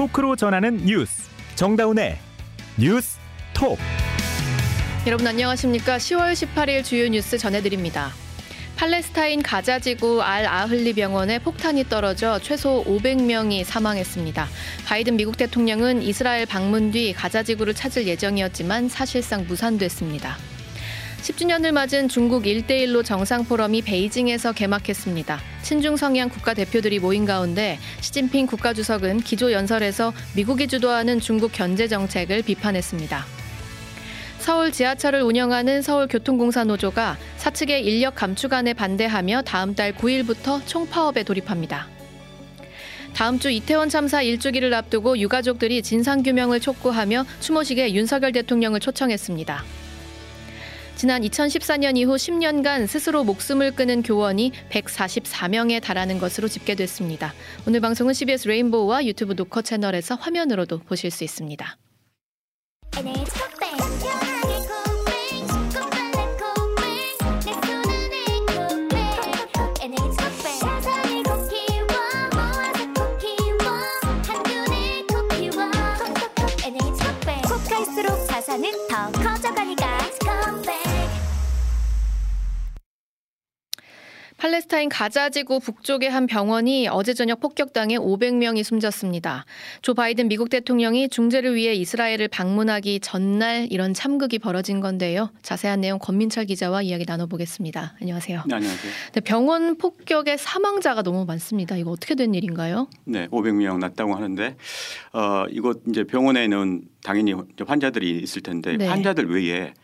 talk로 전하는 뉴스 정다운의 뉴스 톡 여러분 안녕하십니까? 10월 18일 주요 뉴스 전해드립니다. 팔레스타인 가자지구 알 아흘리 병원에 폭탄이 떨어져 최소 500명이 사망했습니다. 바이든 미국 대통령은 이스라엘 방문 뒤 가자지구를 찾을 예정이었지만 사실상 무산됐습니다. 10주년을 맞은 중국 일대일로 정상 포럼이 베이징에서 개막했습니다. 친중 성향 국가 대표들이 모인 가운데 시진핑 국가주석은 기조 연설에서 미국이 주도하는 중국 견제 정책을 비판했습니다. 서울 지하철을 운영하는 서울교통공사 노조가 사측의 인력 감축안에 반대하며 다음 달 9일부터 총파업에 돌입합니다. 다음 주 이태원 참사 일주기를 앞두고 유가족들이 진상규명을 촉구하며 추모식에 윤석열 대통령을 초청했습니다. 지난 2014년 이후 10년간 스스로 목숨을 끊은 교원이 144명에 달하는 것으로 집계됐습니다. 오늘 방송은 CBS 레인보우와 유튜브 노커 채널에서 화면으로도 보실 수 있습니다. 팔레스타인 가자지구 북쪽의 한 병원이 어제 저녁 폭격당해 500명이 숨졌습니다. 조 바이든 미국 대통령이 중재를 위해 이스라엘을 방문하기 전날 이런 참극이 벌어진 건데요. 자세한 내용 권민철 기자와 이야기 나눠보겠습니다. 안녕하세요. 네, 안녕하세요. 네, 병원 폭격의 사망자가 너무 많습니다. 이거 어떻게 된 일인가요? 네, 500명 났다고 하는데 어, 이곳 이제 병원에는 당연히 환자들이 있을 텐데 네. 환자들 외에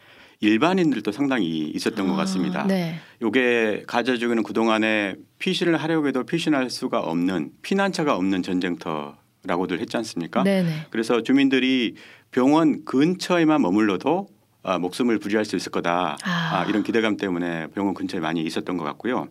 일반인들도 상당히 있었던 아, 것 같습니다. 네. 요게 가자지구는 그동안에 피신을 하려고 해도 피신할 수가 없는 피난처가 없는 전쟁터라고들 했지 않습니까? 네네. 그래서 주민들이 병원 근처에만 머물러도 아, 목숨을 부지할 수 있을 거다 아. 아, 이런 기대감 때문에 병원 근처에 많이 있었던 것 같고요.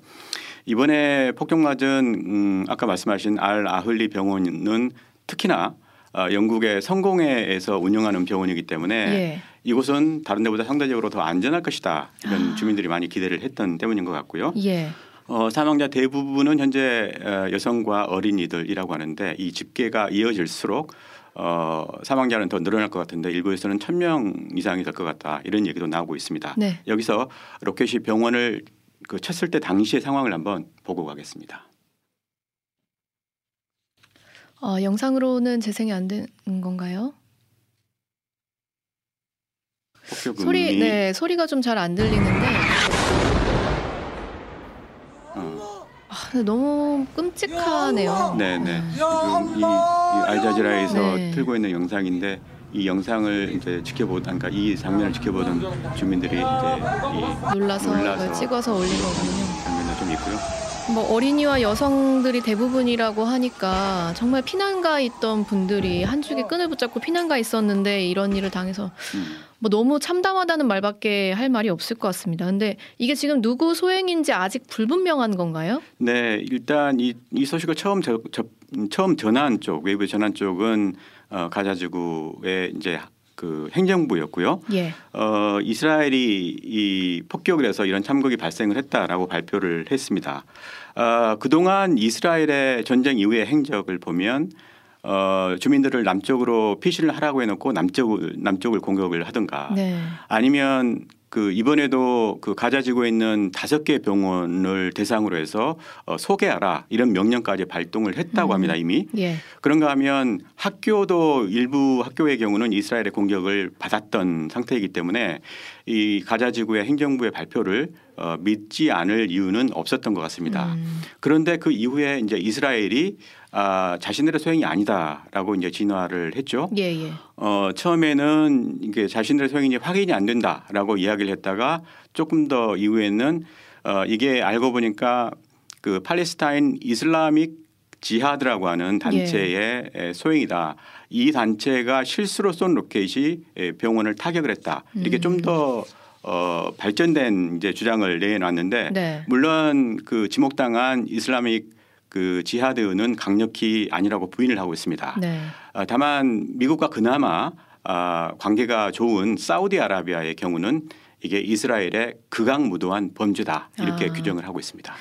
이번에 폭격 맞은 음, 아까 말씀하신 알 아흘리 병원은 특히나 어, 영국의 성공회에서 운영하는 병원이기 때문에 예. 이곳은 다른 데보다 상대적으로 더 안전할 것이다 이런 아. 주민들이 많이 기대를 했던 때문인 것 같고요. 예. 어, 사망자 대부분은 현재 어, 여성과 어린이들이라고 하는데 이 집계가 이어질수록 어, 사망자는 더 늘어날 것 같은데 일부에서는 천 명 이상이 될 것 같다 이런 얘기도 나오고 있습니다. 네. 여기서 로켓이 병원을 그 쳤을 때 당시의 상황을 한번 보고 가겠습니다. 어, 영상으로는 재생이 안 되는 건가요? 소리 네 소리가 좀 잘 안 들리는데 어. 아, 너무 끔찍하네요. 네네. 네. 네. 지금 이, 이 알자지라에서 네. 틀고 있는 영상인데 이 영상을 이제 지켜보던 그러니까 이 장면을 지켜보던 주민들이 이제 이 놀라서, 놀라서 찍어서 올린 거군요. 장면도 좀 있고요. 뭐 어린이와 여성들이 대부분이라고 하니까 정말 피난가 있던 분들이 한 줄기 끈을 붙잡고 피난가 있었는데 이런 일을 당해서 뭐 너무 참담하다는 말밖에 할 말이 없을 것 같습니다. 근데 이게 지금 누구 소행인지 아직 불분명한 건가요? 네, 일단 이, 이 소식을 처음 저, 저, 처음 전한 쪽 외부 전한 쪽은 어, 가자지구의 이제 그 행정부였고요. 예. 어, 이스라엘이 이 폭격을 해서 이런 참극이 발생을 했다라고 발표를 했습니다. 어, 그동안 이스라엘의 전쟁 이후의 행적을 보면 어, 주민들을 남쪽으로 피신을 하라고 해놓고 남쪽을 남쪽을 공격을 하든가 네. 아니면 그 이번에도 그 가자 지구에 있는 다섯 개 병원을 대상으로 해서 어, 소개하라 이런 명령까지 발동을 했다고 음. 합니다 이미. 예. 그런가 하면 학교도 일부 학교의 경우는 이스라엘의 공격을 받았던 상태이기 때문에 이 가자 지구의 행정부의 발표를 어, 믿지 않을 이유는 없었던 것 같습니다. 음. 그런데 그 이후에 이제 이스라엘이 아, 자신들의 소행이 아니다라고 이제 진화를 했죠. 예, 예. 어, 처음에는 이게 자신들의 소행이 확인이 안 된다라고 이야기를 했다가 조금 더 이후에는 어, 이게 알고 보니까 그 팔레스타인 이슬라믹 지하드라고 하는 단체의 예. 소행이다. 이 단체가 실수로 쏜 로켓이 병원을 타격을 했다. 이렇게 음. 좀더 어, 발전된 이제 주장을 내놨는데 네. 물론 그 지목당한 이슬라믹 그 지하드는 강력히 아니라고 부인을 하고 있습니다. 네. 어, 다만 미국과 그나마 아, 관계가 좋은 사우디아라비아의 경우는 이게 이스라엘의 극악무도한 범죄다 이렇게 아. 규정을 하고 있습니다.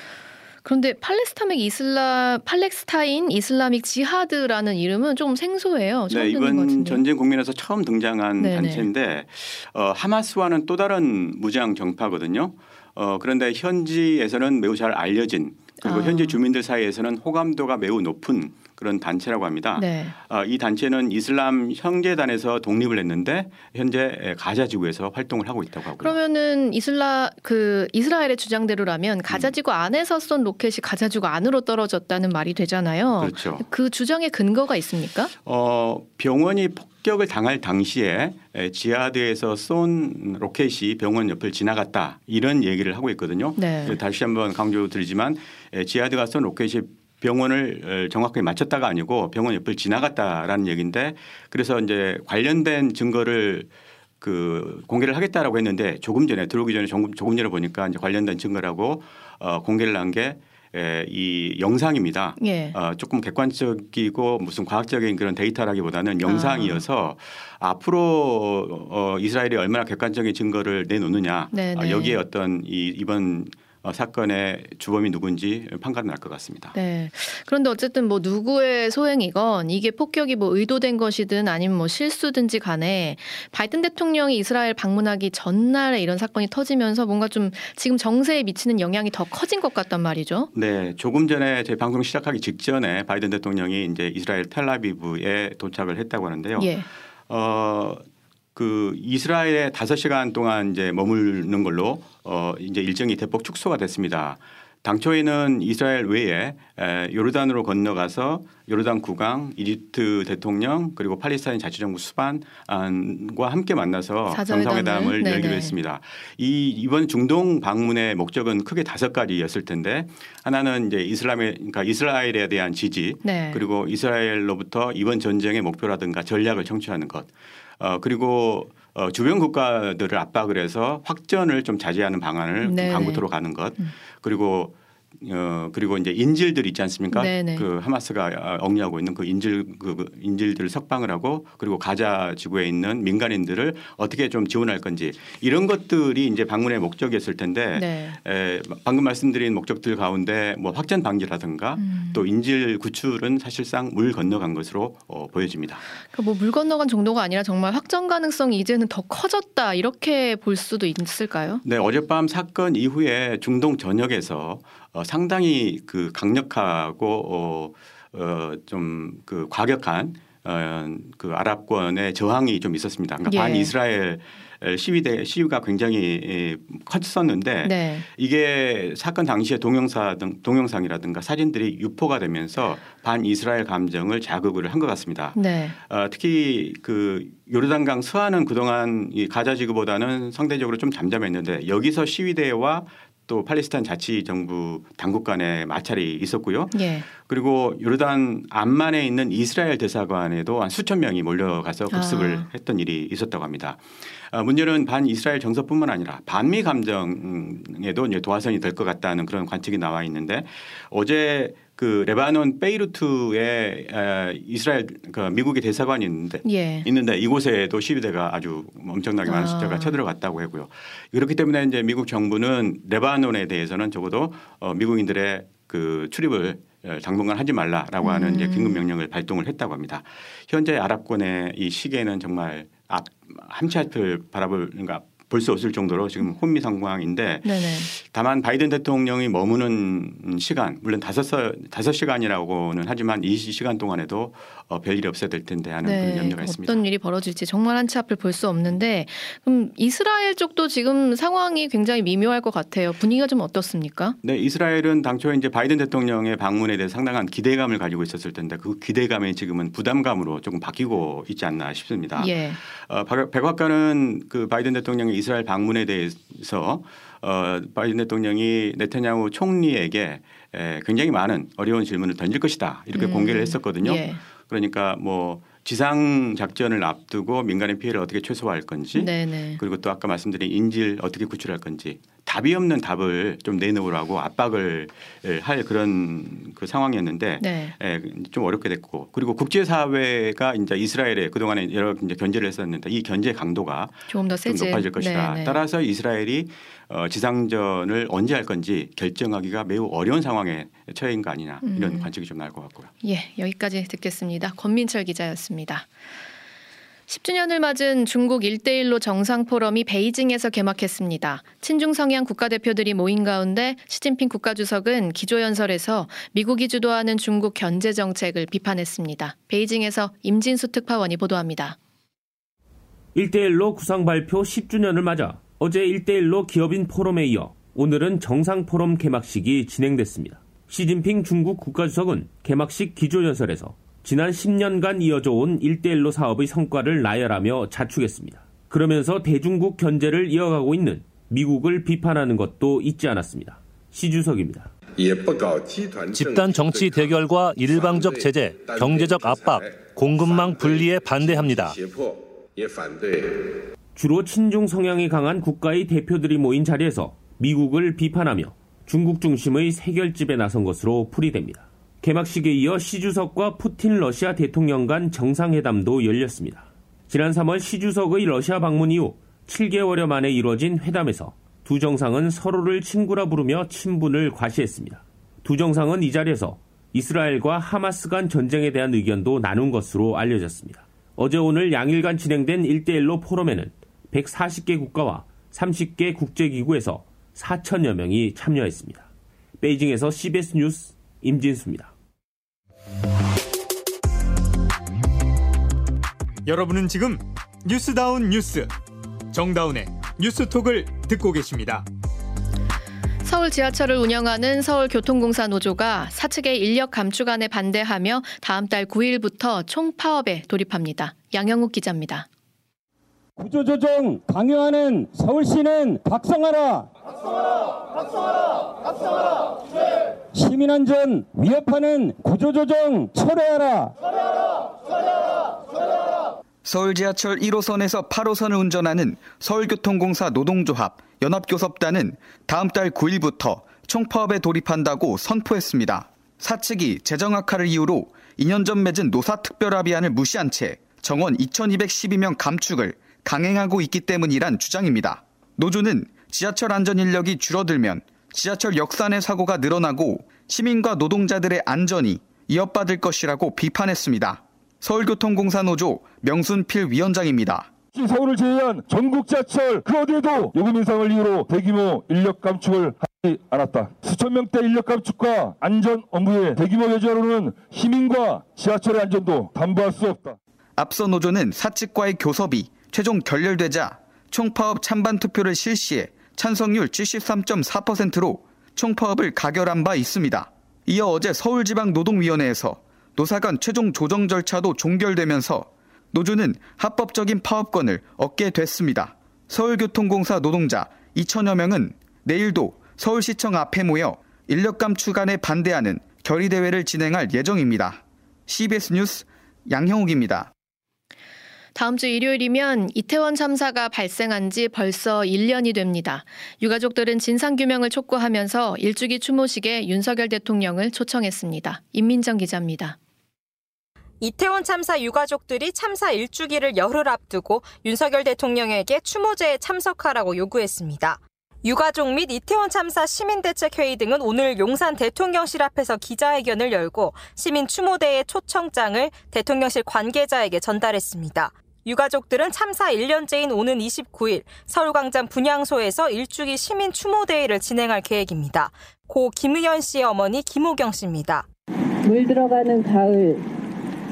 그런데 팔레스타믹 이슬람 팔레스타인 이슬람믹 지하드라는 이름은 좀 생소해요. 네, 이번 전쟁 국면에서 처음 등장한 네네. 단체인데 어, 하마스와는 또 다른 무장 정파거든요. 어, 그런데 현지에서는 매우 잘 알려진 그리고 아. 현지 주민들 사이에서는 호감도가 매우 높은 그런 단체라고 합니다. 네. 어, 이 단체는 이슬람 형제단에서 독립을 했는데 현재 가자 지구에서 활동을 하고 있다고 하고요. 그러면은 이슬라 그 이스라엘의 주장대로라면 가자 지구 음. 안에서 쏜 로켓이 가자 지구 안으로 떨어졌다는 말이 되잖아요. 그렇죠. 그 주장에 근거가 있습니까? 어, 병원이 폭격을 당할 당시에 지하드에서 쏜 로켓이 병원 옆을 지나갔다 이런 얘기를 하고 있거든요. 네. 다시 한번 강조드리지만 지하드가 쏜 로켓이 병원을 정확하게 맞췄다가 아니고 병원 옆을 지나갔다라는 얘기인데 그래서 이제 관련된 증거를 그 공개를 하겠다라고 했는데 조금 전에 들어오기 전에 조금, 조금 전에 보니까 이제 관련된 증거라고 어, 공개를 한 게 이 영상입니다. 예. 어, 조금 객관적이고 무슨 과학적인 그런 데이터라기보다는 영상이어서 아. 앞으로 어, 이스라엘이 얼마나 객관적인 증거를 내놓느냐 어, 여기에 어떤 이 이번 어, 사건의 주범이 누군지 판가름 날 것 같습니다. 네. 그런데 어쨌든 뭐 누구의 소행이건 이게 폭격이 뭐 의도된 것이든 아니면 뭐 실수든지 간에 바이든 대통령이 이스라엘 방문하기 전날에 이런 사건이 터지면서 뭔가 좀 지금 정세에 미치는 영향이 더 커진 것 같단 말이죠. 네. 조금 전에 제 방송 시작하기 직전에 바이든 대통령이 이제 이스라엘 텔라비브에 도착을 했다고 하는데요. 예. 어, 그 이스라엘에 다섯 시간 동안 이제 머무르는 걸로 어 이제 일정이 대폭 축소가 됐습니다. 당초에는 이스라엘 외에 요르단으로 건너가서 요르단 국왕, 이집트 대통령 그리고 팔레스타인 자치정부 수반과 함께 만나서 정상회담을 네네. 열기로 했습니다. 이 이번 중동 방문의 목적은 크게 다섯 가지였을 텐데 하나는 이제 이슬람의 그러니까 이스라엘에 대한 지지 네. 그리고 이스라엘로부터 이번 전쟁의 목표라든가 전략을 청취하는 것. 어, 그리고 어, 주변 국가들을 압박을 해서 확전을 좀 자제하는 방안을 네. 강구토로 가는 것 음. 그리고 어 그리고 이제 인질들 있지 않습니까? 네네. 그 하마스가 억류하고 있는 그 인질 그 인질들을 석방을 하고 그리고 가자 지구에 있는 민간인들을 어떻게 좀 지원할 건지 이런 것들이 이제 방문의 목적이었을 텐데 네. 에, 방금 말씀드린 목적들 가운데 뭐 확전 방지라든가 음. 또 인질 구출은 사실상 물 건너간 것으로 어, 보여집니다. 그러니까 뭐물 건너간 정도가 아니라 정말 확전 가능성이 이제는 더 커졌다 이렇게 볼 수도 있을까요? 네 어젯밤 사건 이후에 중동 전역에서 어, 상당히 그 강력하고 어, 어, 좀 그 과격한 어, 그 아랍권의 저항이 좀 있었습니다. 그러니까 예. 반 이스라엘 시위대 시위가 굉장히 컸었는데 네. 이게 사건 당시에 동영상 등 동영상이라든가 사진들이 유포가 되면서 반 이스라엘 감정을 자극을 한 것 같습니다. 네. 어, 특히 그 요르단강 서안은 그동안 이 가자 지구보다는 상대적으로 좀 잠잠했는데 여기서 시위대와 또 팔레스타인 자치 정부 당국 간의 마찰이 있었고요. 예. 그리고 요르단 암만에 있는 이스라엘 대사관에도 한 수천 명이 몰려가서 급습을 아. 했던 일이 있었다고 합니다. 아, 문제는 반 이스라엘 정서뿐만 아니라 반미 감정에도 도화선이 될 것 같다는 그런 관측이 나와 있는데 어제 그 레바논 베이루트에 이스라엘 그 미국의 대사관이 있는데 예. 있는데 이곳에도 시위대가 아주 엄청나게 많은 아. 숫자가 쳐들어갔다고 하고요. 그렇기 때문에 이제 미국 정부는 레바논에 대해서는 적어도 어 미국인들의 그 출입을 당분간 하지 말라라고 하는 음. 이제 긴급 명령을 발동을 했다고 합니다. 현재 아랍권의 이 시계는 정말 앞 한치 앞을 바라볼 그러니까 볼 수 없을 정도로 지금 혼미 상황인데 네네. 다만 바이든 대통령이 머무는 시간 물론 다섯 다섯 시간이라고는 하지만 이 시간 동안에도 어, 별일이 없어야 될 텐데 하는 네. 그런 염려가 있습니다. 어떤 일이 벌어질지 정말 한치 앞을 볼 수 없는데 그럼 이스라엘 쪽도 지금 상황이 굉장히 미묘할 것 같아요. 분위기가 좀 어떻습니까? 네, 이스라엘은 당초에 이제 바이든 대통령의 방문에 대해 상당한 기대감을 가지고 있었을 텐데 그 기대감이 지금은 부담감으로 조금 바뀌고 있지 않나 싶습니다. 예. 어, 백악관은 그 바이든 대통령의 이스라엘 방문에 대해서 어, 바이든 대통령이 네타냐후 총리에게 에, 굉장히 많은 어려운 질문을 던질 것이다 이렇게 음. 공개를 했었거든요. 예. 그러니까 뭐 지상 작전을 앞두고 민간의 피해를 어떻게 최소화할 건지 네네. 그리고 또 아까 말씀드린 인질 어떻게 구출할 건지 답이 없는 답을 좀 내놓으라고 압박을 할 그런 그 상황이었는데 네. 예, 좀 어렵게 됐고 그리고 국제사회가 이제 이스라엘에 그동안에 여러 이제 견제를 했었는데 이 견제 강도가 좀더좀 높아질 것이다. 네네. 따라서 이스라엘이 어, 지상전을 언제 할 건지 결정하기가 매우 어려운 상황에 처해 있는 거 아니냐 이런 음. 관측이 좀 나올 것 같고요. 예, 여기까지 듣겠습니다. 권민철 기자였습니다. 10주년을 맞은 중국 일대일로 정상 포럼이 베이징에서 개막했습니다. 친중 성향 국가대표들이 모인 가운데 시진핑 국가주석은 기조연설에서 미국이 주도하는 중국 견제 정책을 비판했습니다. 베이징에서 임진수 특파원이 보도합니다. 일대일로 구상 발표 10주년을 맞아 어제 일대일로 기업인 포럼에 이어 오늘은 정상 포럼 개막식이 진행됐습니다. 시진핑 중국 국가주석은 개막식 기조연설에서 지난 10년간 이어져 온 1대1로 사업의 성과를 나열하며 자축했습니다. 그러면서 대중국 견제를 이어가고 있는 미국을 비판하는 것도 잊지 않았습니다. 시 주석입니다. 집단 정치 대결과 일방적 제재, 경제적 압박, 공급망 분리에 반대합니다. 주로 친중 성향이 강한 국가의 대표들이 모인 자리에서 미국을 비판하며 중국 중심의 세결집에 나선 것으로 풀이됩니다. 개막식에 이어 시 주석과 푸틴 러시아 대통령 간 정상회담도 열렸습니다. 지난 3월 시 주석의 러시아 방문 이후 7개월여 만에 이뤄진 회담에서 두 정상은 서로를 친구라 부르며 친분을 과시했습니다. 두 정상은 이 자리에서 이스라엘과 하마스 간 전쟁에 대한 의견도 나눈 것으로 알려졌습니다. 어제 오늘 양일간 진행된 1대1로 포럼에는 140개 국가와 30개 국제기구에서 4천여 명이 참여했습니다. 베이징에서 CBS 뉴스 임진수입니다. 여러분은 지금 뉴스다운 뉴스 정다운의 뉴스톡을 듣고 계십니다. 서울 지하철을 운영하는 서울교통공사 노조가 사측의 인력 감축안에 반대하며 다음 달 9일부터 총파업에 돌입합니다. 양영욱 기자입니다. 구조조정 강요하는 서울시는 박성하라. 박성하라. 박성하라. 박성하라. 네. 시민안전 위협하는 구조조정 철회하라. 철회하라. 철회하라. 철회하라. 서울 지하철 1호선에서 8호선을 운전하는 서울교통공사 노동조합 연합교섭단은 다음 달 9일부터 총파업에 돌입한다고 선포했습니다. 사측이 재정 악화를 이유로 2년 전 맺은 노사특별합의안을 무시한 채 정원 2212명 감축을 강행하고 있기 때문이란 주장입니다. 노조는 지하철 안전 인력이 줄어들면 지하철 역산의 사고가 늘어나고 시민과 노동자들의 안전이 이어받을 것이라고 비판했습니다. 서울교통공사 노조 명순필 위원장입니다. 서울을 제외한 전국 지하철 그 어디에도 요금 인상을 이유로 대규모 인력 감축을 하지 않았다. 수천 명대 인력 감축과 안전 업무에 대규모 여지하로는 시민과 지하철의 안전도 담보할 수 없다. 앞서 노조는 사측과의 교섭이 최종 결렬되자 총파업 찬반 투표를 실시해 찬성률 73.4%로 총파업을 가결한 바 있습니다. 이어 어제 서울지방노동위원회에서 노사 간 최종 조정 절차도 종결되면서 노조는 합법적인 파업권을 얻게 됐습니다. 서울교통공사 노동자 2천여 명은 내일도 서울시청 앞에 모여 인력 감축안에 반대하는 결의대회를 진행할 예정입니다. CBS 뉴스 양형욱입니다. 다음 주 일요일이면 이태원 참사가 발생한 지 벌써 1년이 됩니다. 유가족들은 진상규명을 촉구하면서 일주기 추모식에 윤석열 대통령을 초청했습니다. 임민정 기자입니다. 이태원 참사 유가족들이 참사 일주기를 열흘 앞두고 윤석열 대통령에게 추모제에 참석하라고 요구했습니다. 유가족 및 이태원 참사 시민대책회의 등은 오늘 용산 대통령실 앞에서 기자회견을 열고 시민 추모대의 초청장을 대통령실 관계자에게 전달했습니다. 유가족들은 참사 1년째인 오는 29일 서울광장 분향소에서 일주기 시민 추모대회를 진행할 계획입니다. 고 김의현 씨의 어머니 김호경 씨입니다. 물 들어가는 가을,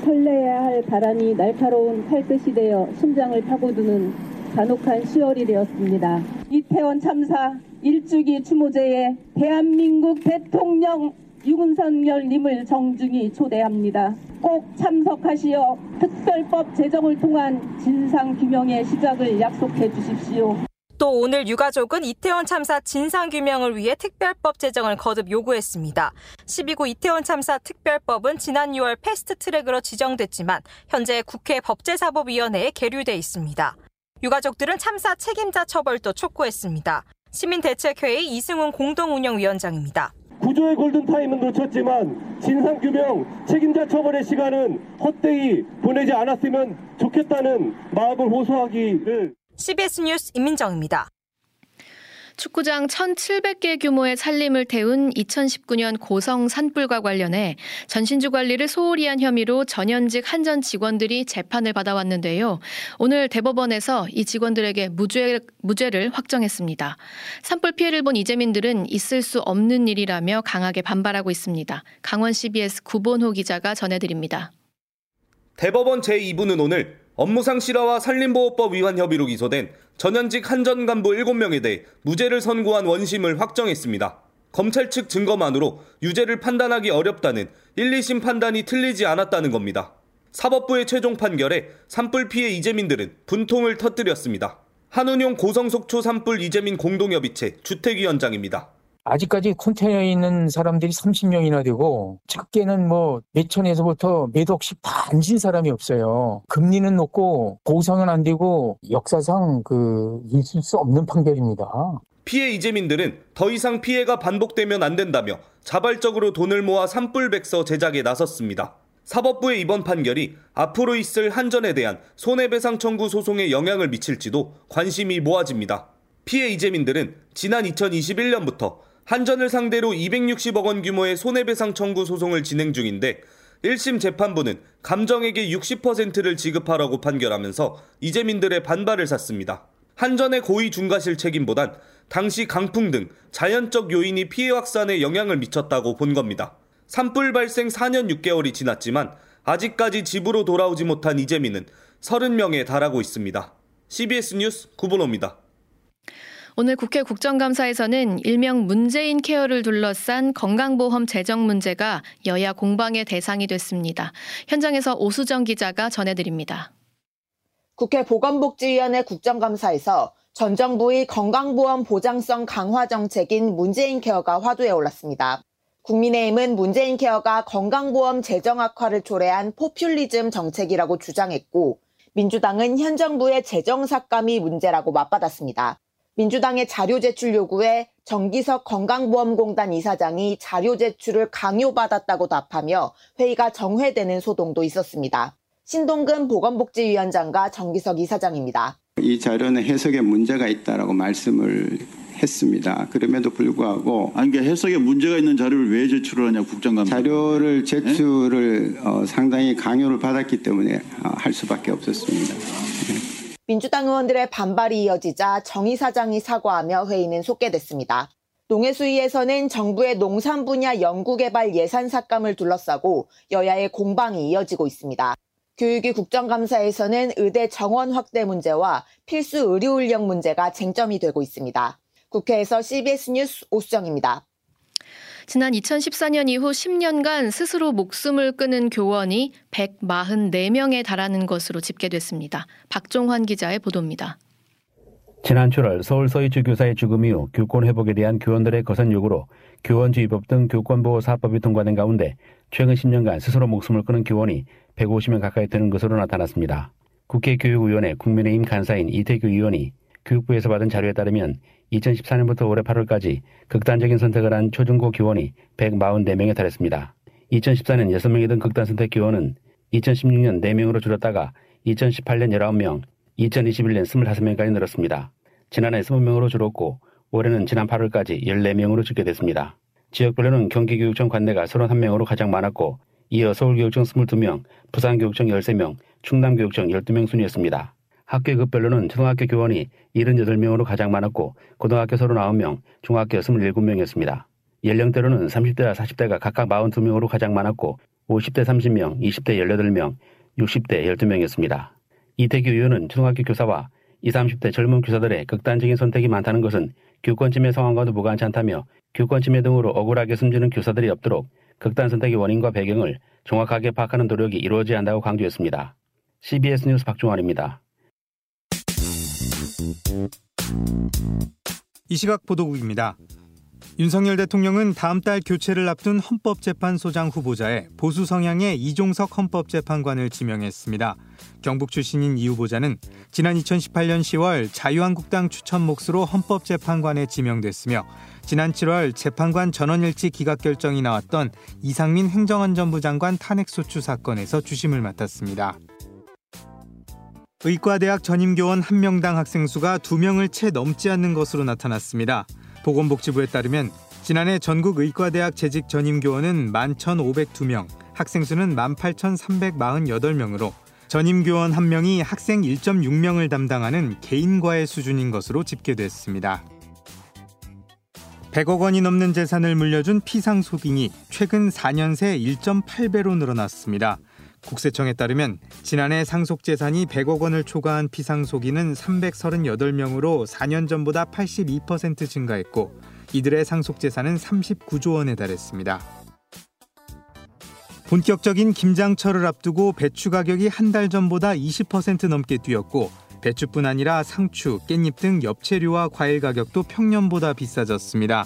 설레야 할 바람이 날카로운 칼끝이 되어 심장을 파고드는 간혹한 10월이 되었습니다. 이태원 참사 일주기 추모제에 대한민국 대통령 유근선열님을 정중히 초대합니다. 꼭 참석하시어 특별법 제정을 통한 진상규명의 시작을 약속해 주십시오. 또 오늘 유가족은 이태원 참사 진상규명을 위해 특별법 제정을 거듭 요구했습니다. 12구 이태원 참사 특별법은 지난 6월 fast track으로 지정됐지만 현재 국회 법제사법위원회에 계류돼 있습니다. 유가족들은 참사 책임자 처벌도 촉구했습니다. 시민대책회의 이승훈 공동운영위원장입니다. 구조의 골든타임은 놓쳤지만 진상규명 책임자 처벌의 시간은 헛되이 보내지 않았으면 좋겠다는 마음을 호소하기를 CBS 뉴스 임민정입니다. 축구장 1,700개 규모의 살림을 태운 2019년 고성 산불과 관련해 전신주 관리를 소홀히 한 혐의로 전현직 한전 직원들이 재판을 받아왔는데요. 오늘 대법원에서 이 직원들에게 무죄, 무죄를 확정했습니다. 산불 피해를 본 이재민들은 있을 수 없는 일이라며 강하게 반발하고 있습니다. 강원 CBS 구본호 기자가 전해드립니다. 대법원 제2부는 오늘 업무상 실화와 산림보호법 위반 혐의로 기소된 전현직 한전 간부 7명에 대해 무죄를 선고한 원심을 확정했습니다. 검찰 측 증거만으로 유죄를 판단하기 어렵다는 1, 2심 판단이 틀리지 않았다는 겁니다. 사법부의 최종 판결에 산불 피해 이재민들은 분통을 터뜨렸습니다. 한운용 고성속초 산불 이재민 공동협의체 주택위원장입니다. 아직까지 컨테이너에 있는 사람들이 30명이나 되고 작게는 뭐 몇천에서부터 몇 억씩 다 앉은 사람이 없어요. 금리는 높고 보상은 안 되고 역사상 그 있을 수 없는 판결입니다. 피해 이재민들은 더 이상 피해가 반복되면 안 된다며 자발적으로 돈을 모아 산불백서 제작에 나섰습니다. 사법부의 이번 판결이 앞으로 있을 한전에 대한 손해배상 청구 소송에 영향을 미칠지도 관심이 모아집니다. 피해 이재민들은 지난 2021년부터 한전을 상대로 260억 원 규모의 손해배상 청구 소송을 진행 중인데 1심 재판부는 감정액의 60%를 지급하라고 판결하면서 이재민들의 반발을 샀습니다. 한전의 고의 중과실 책임보단 당시 강풍 등 자연적 요인이 피해 확산에 영향을 미쳤다고 본 겁니다. 산불 발생 4년 6개월이 지났지만 아직까지 집으로 돌아오지 못한 이재민은 30명에 달하고 있습니다. CBS 뉴스 구본호입니다. 오늘 국회 국정감사에서는 일명 문재인 케어를 둘러싼 건강보험 재정 문제가 여야 공방의 대상이 됐습니다. 현장에서 오수정 기자가 전해드립니다. 국회 보건복지위원회 국정감사에서 전 정부의 건강보험 보장성 강화 정책인 문재인 케어가 화두에 올랐습니다. 국민의힘은 문재인 케어가 건강보험 재정 악화를 초래한 포퓰리즘 정책이라고 주장했고 민주당은 현 정부의 재정 삭감이 문제라고 맞받았습니다. 민주당의 자료 제출 요구에 정기석 건강보험공단 이사장이 자료 제출을 강요받았다고 답하며 회의가 정회되는 소동도 있었습니다. 신동근 보건복지위원장과 정기석 이사장입니다. 이 자료는 해석에 문제가 있다라고 말씀을 했습니다. 그럼에도 불구하고 아니 그러니까 해석에 문제가 있는 자료를 왜 제출을 하냐 국정감사 자료를 제출을 네? 어, 상당히 강요를 받았기 때문에 어, 할 수밖에 없었습니다. 민주당 의원들의 반발이 이어지자 정 이사장이 사과하며 회의는 속개됐습니다. 농해수위에서는 정부의 농산 분야 연구개발 예산 삭감을 둘러싸고 여야의 공방이 이어지고 있습니다. 교육위 국정감사에서는 의대 정원 확대 문제와 필수 의료 인력 문제가 쟁점이 되고 있습니다. 국회에서 CBS 뉴스 오수정입니다. 지난 2014년 이후 10년간 스스로 목숨을 끊은 교원이 144명에 달하는 것으로 집계됐습니다. 박종환 기자의 보도입니다. 지난 7월 서울 서희주 교사의 죽음 이후 교권 회복에 대한 교원들의 거센 요구로 교원주의법 등 교권보호사법이 통과된 가운데 최근 10년간 스스로 목숨을 끊은 교원이 150명 가까이 되는 것으로 나타났습니다. 국회 교육위원회 국민의힘 간사인 이태규 의원이 교육부에서 받은 자료에 따르면 2014년부터 올해 8월까지 극단적인 선택을 한 초중고 교원이 144명에 달했습니다. 2014년 6명이던 극단 선택 교원은 2016년 4명으로 줄었다가 2018년 19명, 2021년 25명까지 늘었습니다. 지난해 20명으로 줄었고 올해는 지난 8월까지 14명으로 줄게 됐습니다. 지역별로는 경기교육청 관내가 31명으로 가장 많았고 이어 서울교육청 22명, 부산교육청 13명, 충남교육청 12명 순이었습니다. 학교급별로는 초등학교 교원이 78명으로 가장 많았고 고등학교 39명, 중학교 27명이었습니다. 연령대로는 30대와 40대가 각각 42명으로 가장 많았고 50대 30명, 20대 18명, 60대 12명이었습니다. 이태규 의원은 초등학교 교사와 20, 30대 젊은 교사들의 극단적인 선택이 많다는 것은 교권침해 상황과도 무관치 않다며 교권침해 등으로 억울하게 숨지는 교사들이 없도록 극단 선택의 원인과 배경을 정확하게 파악하는 노력이 이루어져야 한다고 강조했습니다. CBS 뉴스 박종환입니다. 이 시각 보도국입니다. 윤석열 대통령은 다음 달 교체를 앞둔 헌법재판소장 후보자에 보수 성향의 이종석 헌법재판관을 지명했습니다. 경북 출신인 이 후보자는 지난 2018년 10월 자유한국당 추천 몫으로 헌법재판관에 지명됐으며 지난 7월 재판관 전원일치 기각 결정이 나왔던 이상민 행정안전부 장관 탄핵소추 사건에서 주심을 맡았습니다. 의과대학 전임교원 한 명당 학생 수가 두명을채 넘지 않는 것으로 나타났습니다. 보건복지부에 따르면 지난해 전국 의과대학 재직 전임교원은 11,502명, 학생 수는 18,348명으로 전임교원 한 명이 학생 1.6명을 담당하는 개인과의 수준인 것으로 집계됐습니다. 100억 원이 넘는 재산을 물려준 피상속인이 최근 4년 새 1.8배로 늘어났습니다. 국세청에 따르면 지난해 상속 재산이 100억 원을 초과한 피상속인은 338명으로 4년 전보다 82% 증가했고 이들의 상속 재산은 39조 원에 달했습니다. 본격적인 김장철을 앞두고 배추 가격이 한 달 전보다 20% 넘게 뛰었고 배추뿐 아니라 상추, 깻잎 등 엽채류와 과일 가격도 평년보다 비싸졌습니다.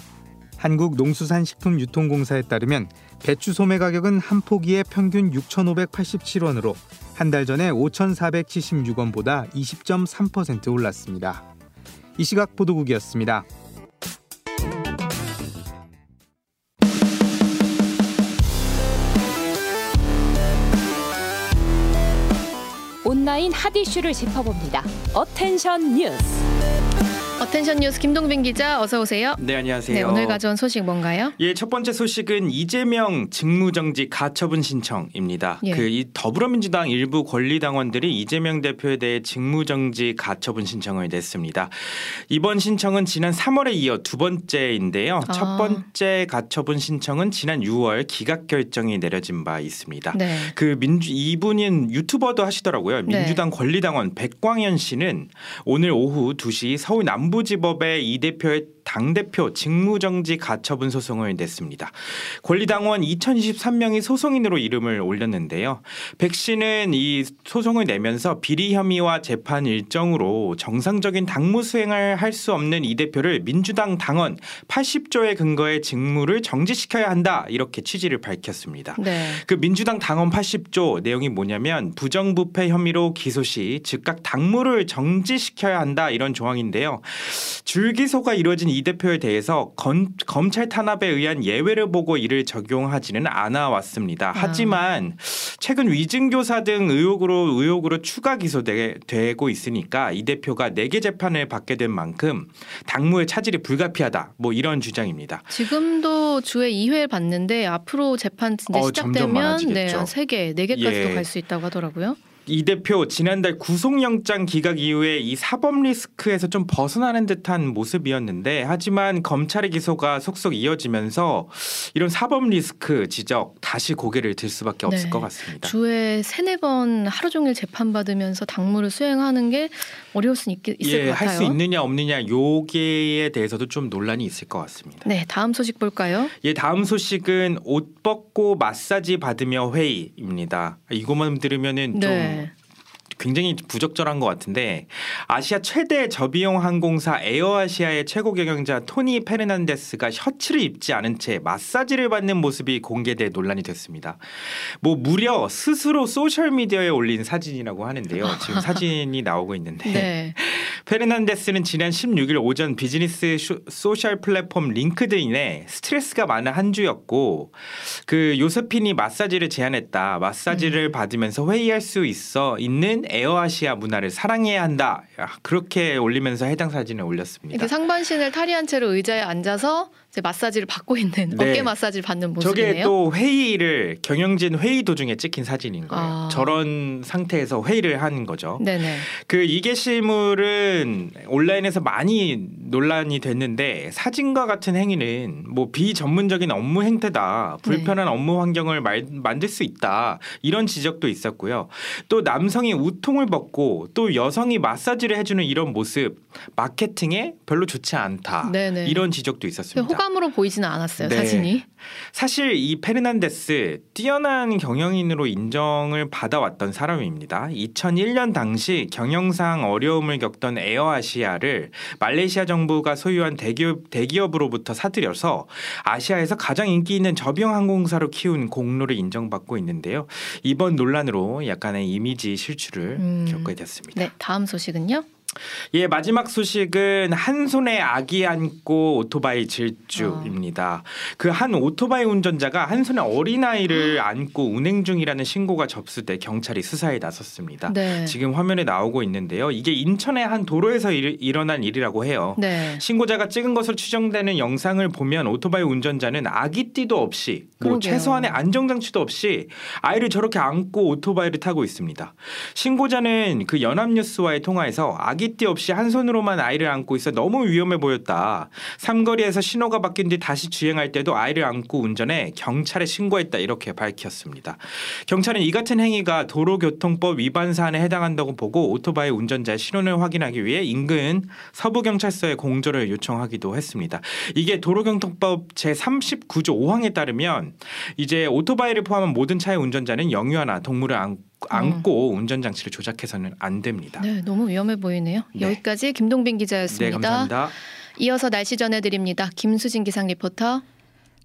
한국농수산식품유통공사에 따르면 배추 소매 가격은 한 포기에 평균 6,587원으로 한 달 전에 5,476원보다 20.3% 올랐습니다. 이 시각 보도국이었습니다. 온라인 hot issue를 짚어봅니다. attention 뉴스. attention 뉴스 김동빈 기자 어서 오세요. 네 안녕하세요. 네 오늘 가져온 소식 뭔가요? 예 첫 번째 소식은 이재명 직무정지 가처분 신청입니다. 예. 그 이 더불어민주당 일부 권리당원들이 이재명 대표에 대해 직무정지 가처분 신청을 냈습니다. 이번 신청은 지난 3월에 이어 두 번째인데요. 아. 첫 번째 가처분 신청은 지난 6월 기각 결정이 내려진 바 있습니다. 네. 그 민주 이분은 유튜버도 하시더라고요. 네. 민주당 네. 권리당원 백광현 씨는 오늘 오후 2시 서울 남 남부지법에 이 대표의 당대표 직무정지 가처분 소송을 냈습니다. 권리당원 2023명이 소송인으로 이름을 올렸는데요. 백 씨는 이 소송을 내면서 비리 혐의와 재판 일정으로 정상적인 당무 수행을 할 수 없는 이 대표를 민주당 당원 80조의 근거에 직무를 정지시켜야 한다 이렇게 취지를 밝혔습니다. 네. 그 민주당 당원 80조 내용이 뭐냐면 부정부패 혐의로 기소 시 즉각 당무를 정지시켜야 한다 이런 조항인데요. 줄기소가 이루어진 이 대표에 대해서 건, 검찰 탄압에 의한 예외를 보고 이를 적용하지는 않아 왔습니다. 아. 하지만 최근 위증교사 등 의혹으로 의혹으로 추가 기소되고 있으니까 이 대표가 내개 재판을 받게 된 만큼 당무의 차질이 불가피하다. 뭐 이런 주장입니다. 지금도 주에 2회 받는데 앞으로 재판 진짜 어, 시작되면 네, 3개, 4개까지도 예. 갈수 있다고 하더라고요. 이 대표 지난달 구속영장 기각 이후에 이 사법 리스크에서 좀 벗어나는 듯한 모습이었는데 하지만 검찰의 기소가 속속 이어지면서 이런 사법 리스크 지적 다시 고개를 들 수밖에 없을 네. 것 같습니다. 주에 세네 번 하루 종일 재판 받으면서 당무를 수행하는 게 어려울 수 있, 있을 예, 것 같아요. 할수 있느냐 없느냐 요기에 대해서도 좀 논란이 있을 것 같습니다. 네, 다음 소식 볼까요? 예, 다음 소식은 옷 벗고 마사지 받으며 회의입니다. 이것만 들으면은 네. 좀 굉장히 부적절한 것 같은데 아시아 최대 저비용 항공사 에어아시아의 최고 경영자 토니 페르난데스가 셔츠를 입지 않은 채 마사지를 받는 모습이 공개돼 논란이 됐습니다. 뭐 무려 스스로 소셜 미디어에 올린 사진이라고 하는데요. 지금 사진이 나오고 있는데 네. 페르난데스는 지난 16일 오전 비즈니스 소셜 플랫폼 링크드인에 스트레스가 많은 한 주였고 그 요세핀이 마사지를 제안했다. 마사지를 음. 받으면서 회의할 수 있어 있는 에어아시아 문화를 사랑해야 한다. 그렇게 올리면서 해당 사진을 올렸습니다. 상반신을 탈의한 채로 의자에 앉아서 이제 마사지를 받고 있는 네. 어깨 마사지를 받는 모습이네요. 저게 또 회의를 경영진 회의 도중에 찍힌 사진인 거예요. 아. 저런 상태에서 회의를 하는 거죠. 네네. 그 이 게시물은 온라인에서 많이 논란이 됐는데 사진과 같은 행위는 뭐 비전문적인 업무 행태다, 불편한 네. 업무 환경을 말, 만들 수 있다 이런 지적도 있었고요. 또 남성이 우통을 벗고 또 여성이 마사지를 해주는 이런 모습 마케팅에 별로 좋지 않다 네네. 이런 지적도 있었습니다. 호감으로 보이지는 않았어요 네. 사진이. 사실 이 페르난데스 뛰어난 경영인으로 인정을 받아왔던 사람입니다. 2001년 당시 경영상 어려움을 겪던 에어아시아를 말레이시아 정부가 소유한 대기업 대기업으로부터 사들여서 아시아에서 가장 인기 있는 저비용 항공사로 키운 공로를 인정받고 있는데요. 이번 논란으로 약간의 이미지 실추를 음. 겪게 됐습니다. 네, 다음 소식은요? 예, 마지막 소식은 한 손에 아기 안고 오토바이 질주입니다. 어. 그한 오토바이 운전자가 한 손에 어린아이를 안고 운행 중이라는 신고가 접수돼 경찰이 수사에 나섰습니다. 네. 지금 화면에 나오고 있는데요. 이게 인천의 한 도로에서 일, 어난 일이라고 해요. 네. 신고자가 찍은 것으로 추정되는 영상을 보면 오토바이 운전자는 아기띠도 없이 뭐 최소한의 안정장치도 없이 아이를 저렇게 안고 오토바이를 타고 있습니다. 신고자는 그 연합뉴스와의 통화에서 아기 띠 없이 한 손으로만 아이를 안고 있어 너무 위험해 보였다. 삼거리에서 신호가 바뀐 뒤 다시 주행할 때도 아이를 안고 운전해 경찰에 신고했다 이렇게 밝혔습니다. 경찰은 이 같은 행위가 도로교통법 위반 사안에 해당한다고 보고 오토바이 운전자의 신원을 확인하기 위해 인근 서부경찰서에 공조를 요청하기도 했습니다. 이게 도로교통법 제 39조 5항에 따르면 이제 오토바이를 포함한 모든 차의 운전자는 영유아나 동물을 안고 안고 음. 운전 장치를 조작해서는 안 됩니다. 네, 너무 위험해 보이네요. 네. 여기까지 김동빈 기자였습니다. 네, 감사합니다. 이어서 날씨 전해드립니다. 김수진 기상 리포터.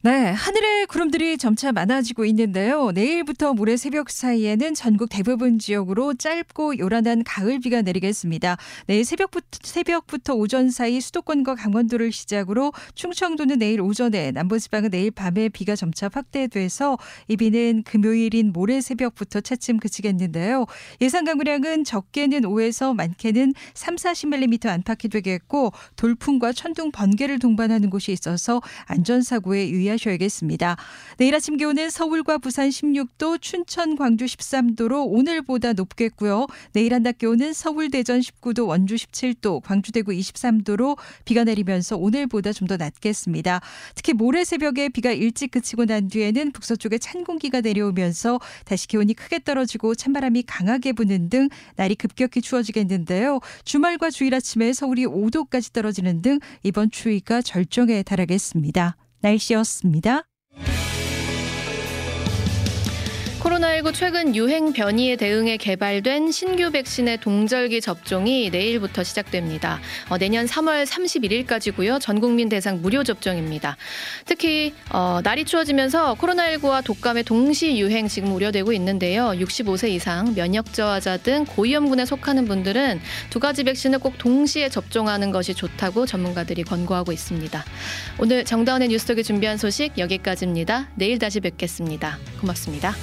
네, 하늘에 구름들이 점차 많아지고 있는데요. 내일부터 모레 새벽 사이에는 전국 대부분 지역으로 짧고 요란한 가을비가 내리겠습니다. 내일 새벽부터, 새벽부터 오전 사이 수도권과 강원도를 시작으로 충청도는 내일 오전에, 남부지방은 내일 밤에 비가 점차 확대돼서 이 비는 금요일인 모레 새벽부터 차츰 그치겠는데요. 예상 강우량은 적게는 5에서 많게는 3, 40mm 안팎이 되겠고 돌풍과 천둥 번개를 동반하는 곳이 있어서 안전사고에 유의하 주의하셔야겠습니다. 내일 아침 기온은 서울과 부산 16도, 춘천, 광주 13도로 오늘보다 높겠고요. 내일 한낮 기온은 서울, 대전 19도, 원주 17도, 광주, 대구 23도로 비가 내리면서 오늘보다 좀 더 낮겠습니다. 특히 모레 새벽에 비가 일찍 그치고 난 뒤에는 북서쪽에 찬 공기가 내려오면서 다시 기온이 크게 떨어지고 찬바람이 강하게 부는 등 날이 급격히 추워지겠는데요. 주말과 주일 아침에 서울이 5도까지 떨어지는 등 이번 추위가 절정에 달하겠습니다. 날씨였습니다. 코로나19 최근 유행 변이에 대응해 개발된 신규 백신의 동절기 접종이 내일부터 시작됩니다. 어, 내년 3월 31일까지고요. 전 국민 대상 무료 접종입니다. 특히 어, 날이 추워지면서 코로나19와 독감의 동시 유행 지금 우려되고 있는데요. 65세 이상 면역 저하자 등 고위험군에 속하는 분들은 두 가지 백신을 꼭 동시에 접종하는 것이 좋다고 전문가들이 권고하고 있습니다. 오늘 정다운의 뉴스톡에 준비한 소식 여기까지입니다. 내일 다시 뵙겠습니다. 고맙습니다.